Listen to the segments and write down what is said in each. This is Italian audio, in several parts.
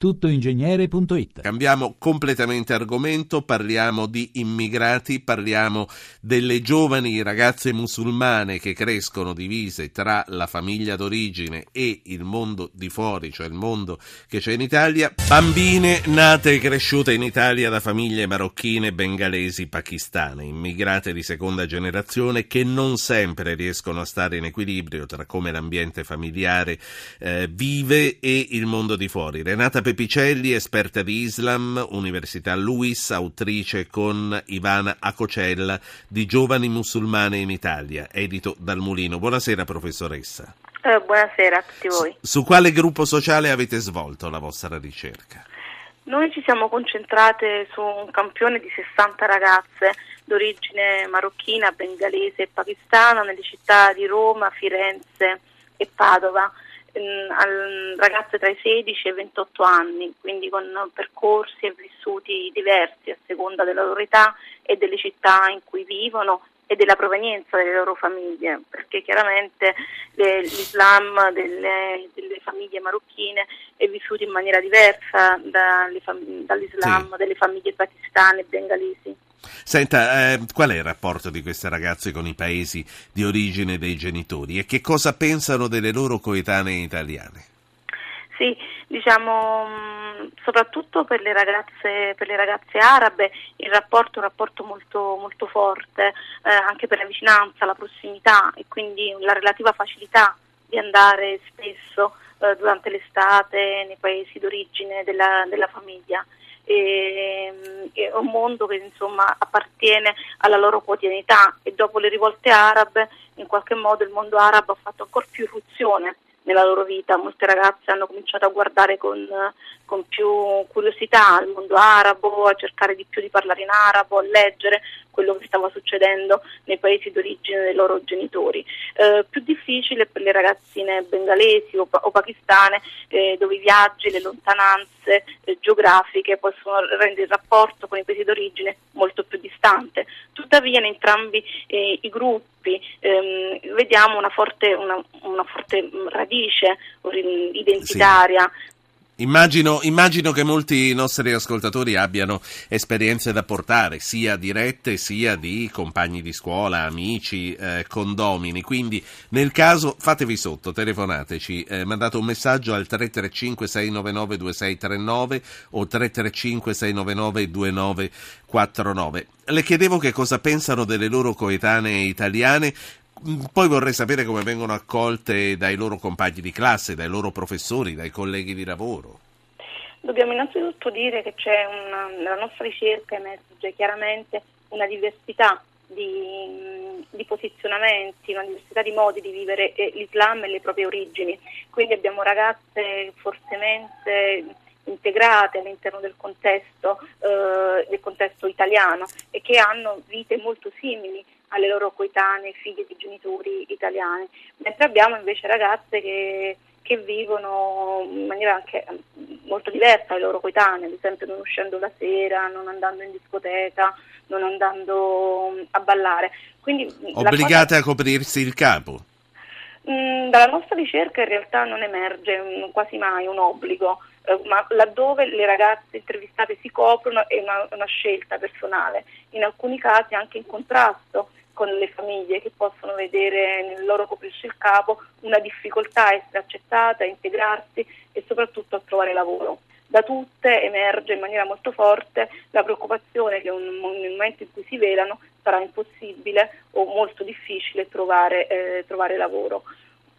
tuttoingegnere.it. Cambiamo completamente argomento, parliamo di immigrati, parliamo delle giovani ragazze musulmane che crescono divise tra la famiglia d'origine e il mondo di fuori, cioè il mondo che c'è in Italia. Bambine nate e cresciute in Italia da famiglie marocchine, bengalesi, pakistane, immigrate di seconda generazione che non sempre riescono a stare in equilibrio tra come l'ambiente familiare eh, vive e il mondo di fuori. Renata Pepicelli, esperta di Islam, Università Luis, autrice con Ivana Acocella di Giovani musulmane in Italia, edito dal Mulino. Buonasera professoressa. Eh, buonasera a tutti voi. Su, su quale gruppo sociale avete svolto la vostra ricerca? Noi ci siamo concentrate su un campione di 60 ragazze d'origine marocchina, bengalese e pakistana nelle città di Roma, Firenze e Padova ragazze tra i 16 e i 28 anni, quindi con percorsi e vissuti diversi a seconda della loro età e delle città in cui vivono e della provenienza delle loro famiglie, perché chiaramente le, l'Islam delle, delle, famiglie marocchine è vissuto in maniera diversa dalle, dall'Islam sì. delle famiglie pakistane e bengalesi. Senta, eh, qual è il rapporto di queste ragazze con i paesi di origine dei genitori e che cosa pensano delle loro coetanee italiane? Sì, diciamo soprattutto per le ragazze, per le ragazze arabe il rapporto è un rapporto molto, molto forte, eh, anche per la vicinanza, la prossimità e quindi la relativa facilità di andare spesso eh, durante l'estate nei paesi d'origine della, della famiglia. E, è un mondo che insomma appartiene alla loro quotidianità e dopo le rivolte arabe in qualche modo il mondo arabo ha fatto ancora più irruzione nella loro vita, molte ragazze hanno cominciato a guardare con, con, più curiosità al mondo arabo, a cercare di più di parlare in arabo, a leggere quello che stava succedendo nei paesi d'origine dei loro genitori. Eh, più difficile per le ragazzine bengalesi o, o pakistane eh, dove i viaggi, le lontananze eh, geografiche possono rendere il rapporto con i paesi d'origine molto più distante. Tuttavia in entrambi eh, i gruppi ehm, vediamo una forte, una, una forte radice identitaria. Sì Immagino, immagino, che molti nostri ascoltatori abbiano esperienze da portare, sia dirette sia di compagni di scuola, amici, eh, condomini. Quindi, nel caso, fatevi sotto, telefonateci, eh, mandate un messaggio al 335 699 2639 o 335 699 2949. Le chiedevo che cosa pensano delle loro coetanee italiane poi vorrei sapere come vengono accolte dai loro compagni di classe, dai loro professori, dai colleghi di lavoro. Dobbiamo innanzitutto dire che una, nella nostra ricerca emerge chiaramente una diversità di, di, posizionamenti, una diversità di modi di vivere l'Islam e le proprie origini. Quindi abbiamo ragazze fortemente integrate all'interno del contesto, eh, del contesto italiano e che hanno vite molto simili alle loro coetanee, figlie di genitori italiani, mentre abbiamo invece ragazze che, che vivono in maniera anche molto diversa dalle loro coetanee, ad esempio non uscendo la sera, non andando in discoteca, non andando a ballare. Quindi, Obbligate cosa... a coprirsi il capo? Mm, dalla nostra ricerca in realtà non emerge quasi mai un obbligo, eh, ma laddove le ragazze intervistate si coprono è una, una scelta personale, in alcuni casi anche in contrasto con le famiglie che possono vedere nel loro coprirsi il capo una difficoltà a essere accettata, a integrarsi e soprattutto a trovare lavoro. Da tutte emerge in maniera molto forte la preoccupazione che nel momento in cui si velano sarà impossibile o molto difficile trovare, eh, trovare lavoro.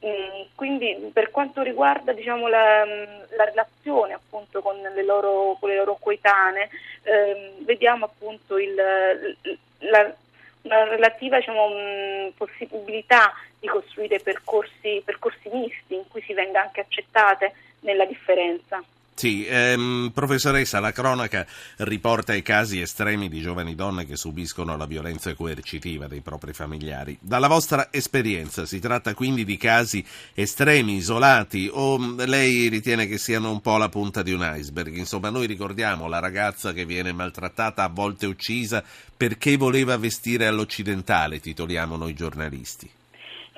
Mm, quindi per quanto riguarda diciamo, la, la, relazione appunto, con, le loro, con le loro coetanee, eh, vediamo appunto il, la, una relativa diciamo, possibilità di costruire percorsi, percorsi misti in cui si venga anche accettate nella differenza. Sì, ehm, professoressa, la cronaca riporta i casi estremi di giovani donne che subiscono la violenza coercitiva dei propri familiari. Dalla vostra esperienza si tratta quindi di casi estremi, isolati o lei ritiene che siano un po' la punta di un iceberg? Insomma, noi ricordiamo la ragazza che viene maltrattata, a volte uccisa, perché voleva vestire all'occidentale, titoliamo noi giornalisti.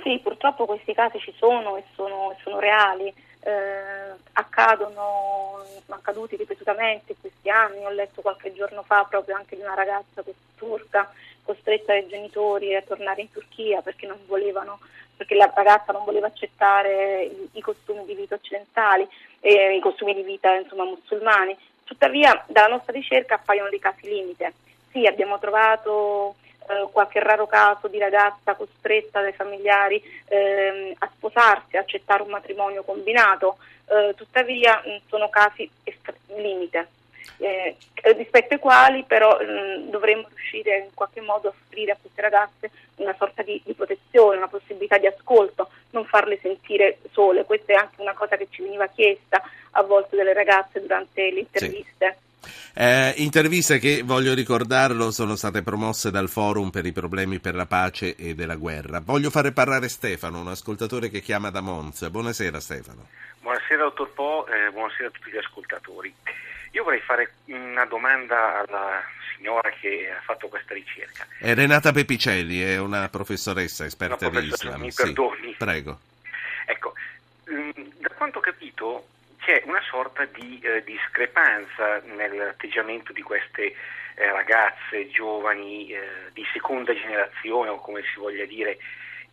Sì, purtroppo questi casi ci sono e sono, sono reali eh, accadono, sono accaduti ripetutamente in questi anni, ho letto qualche giorno fa proprio anche di una ragazza turca costretta dai genitori a tornare in Turchia perché, volevano, perché la ragazza non voleva accettare i, i costumi di vita occidentali, eh, i costumi di vita insomma, musulmani. Tuttavia dalla nostra ricerca appaiono dei casi limite. Sì, abbiamo trovato eh, qualche raro caso di ragazza costretta dai familiari ehm, a sposarsi, a accettare un matrimonio combinato, eh, tuttavia mh, sono casi estre- limite. Eh, rispetto ai quali però mh, dovremmo riuscire in qualche modo a offrire a queste ragazze una sorta di, di, protezione, una possibilità di ascolto, non farle sentire sole. Questa è anche una cosa che ci veniva chiesta a volte dalle ragazze durante le interviste. Sì. Eh, interviste che, voglio ricordarlo, sono state promosse dal Forum per i problemi per la pace e della guerra. Voglio fare parlare Stefano, un ascoltatore che chiama da Monza. Buonasera Stefano. Buonasera dottor Po, eh, buonasera a tutti gli ascoltatori. Io vorrei fare una domanda alla signora che ha fatto questa ricerca. È Renata Pepicelli, è una professoressa esperta una di Islam. Mi perdoni. Sì, prego. Ecco, mm, da quanto ho capito c'è una sorta di eh, discrepanza nell'atteggiamento di queste eh, ragazze giovani eh, di seconda generazione o come si voglia dire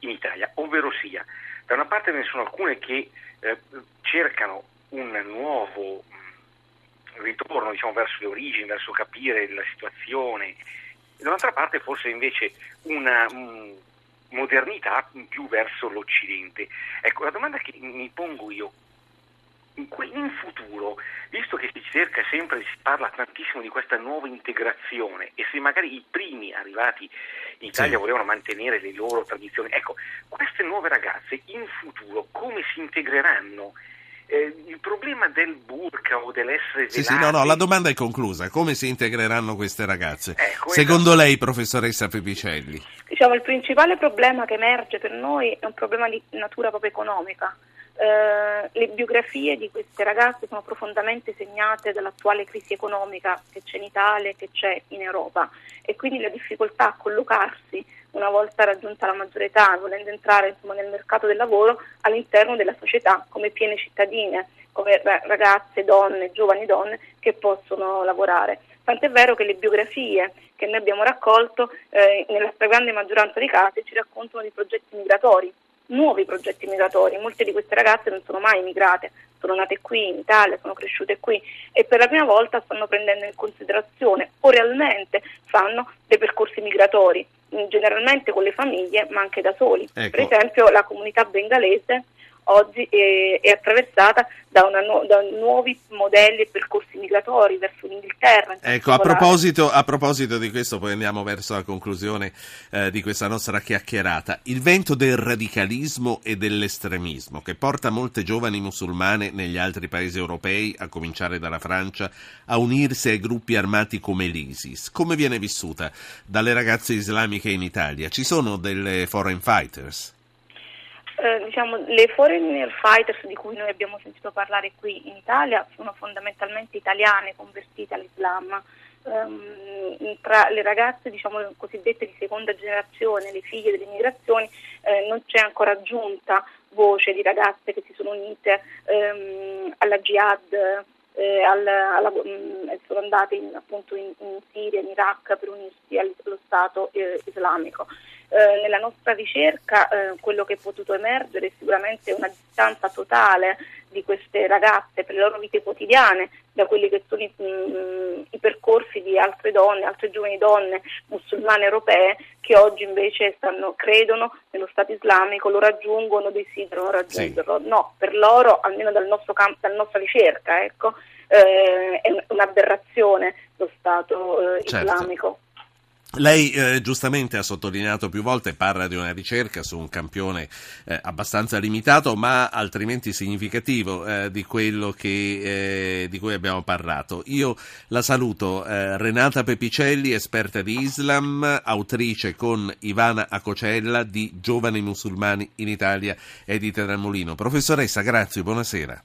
in Italia, ovvero sia, da una parte ne sono alcune che eh, cercano un nuovo mm, ritorno diciamo, verso le origini, verso capire la situazione, dall'altra parte forse invece una mh, modernità più verso l'Occidente. Ecco, la domanda che mi pongo io, in futuro, visto che si cerca sempre, si parla tantissimo di questa nuova integrazione e se magari i primi arrivati in Italia sì. volevano mantenere le loro tradizioni, ecco, queste nuove ragazze in futuro come si integreranno? Eh, il problema del burka o dell'essere sì, sì, no, no, la domanda è conclusa. Come si integreranno queste ragazze? Ecco, Secondo esatto. lei, professoressa Pepicelli? Diciamo, il principale problema che emerge per noi è un problema di natura proprio economica eh, le biografie di queste ragazze sono profondamente segnate dall'attuale crisi economica che c'è in Italia e che c'è in Europa e quindi la difficoltà a collocarsi una volta raggiunta la maggiore età, volendo entrare insomma, nel mercato del lavoro all'interno della società come piene cittadine, come ragazze, donne, giovani donne che possono lavorare. Tant'è vero che le biografie che noi abbiamo raccolto eh, nella stragrande maggioranza dei casi ci raccontano di progetti migratori nuovi progetti migratori. Molte di queste ragazze non sono mai immigrate, sono nate qui in Italia, sono cresciute qui e per la prima volta stanno prendendo in considerazione o realmente fanno dei percorsi migratori, generalmente con le famiglie ma anche da soli. Ecco. Per esempio la comunità bengalese oggi è, è attraversata da, una, da, nuovi modelli e percorsi migratori verso l'Inghilterra. Ecco, a proposito, a proposito, di questo, poi andiamo verso la conclusione eh, di questa nostra chiacchierata. Il vento del radicalismo e dell'estremismo che porta molte giovani musulmane negli altri paesi europei, a cominciare dalla Francia, a unirsi ai gruppi armati come l'ISIS. Come viene vissuta dalle ragazze islamiche in Italia? Ci sono delle foreign fighters? Eh, diciamo, le foreigner fighters di cui noi abbiamo sentito parlare qui in Italia sono fondamentalmente italiane convertite all'Islam. Um, tra le ragazze diciamo, cosiddette di seconda generazione, le figlie delle migrazioni, eh, non c'è ancora giunta voce di ragazze che si sono unite um, alla jihad, eh, al, alla, um, sono andate in, appunto in, in, Siria, in Iraq per unirsi allo Stato eh, islamico. Eh, nella nostra ricerca eh, quello che è potuto emergere è sicuramente una distanza totale di queste ragazze per le loro vite quotidiane da quelli che sono i, mh, mm, i, percorsi di altre donne, altre giovani donne musulmane europee che oggi invece stanno, credono nello Stato islamico, lo raggiungono, desiderano raggiungerlo. Sì. No, per loro, almeno dal nostro campo, dalla nostra ricerca, ecco, eh, è un'aberrazione lo Stato eh, certo. islamico. Lei eh, giustamente ha sottolineato più volte, parla di una ricerca su un campione eh, abbastanza limitato, ma altrimenti significativo eh, di quello che, eh, di cui abbiamo parlato. Io la saluto, eh, Renata Pepicelli, esperta di Islam, autrice con Ivana Acocella di Giovani musulmani in Italia, edita dal Molino. Professoressa, grazie, buonasera.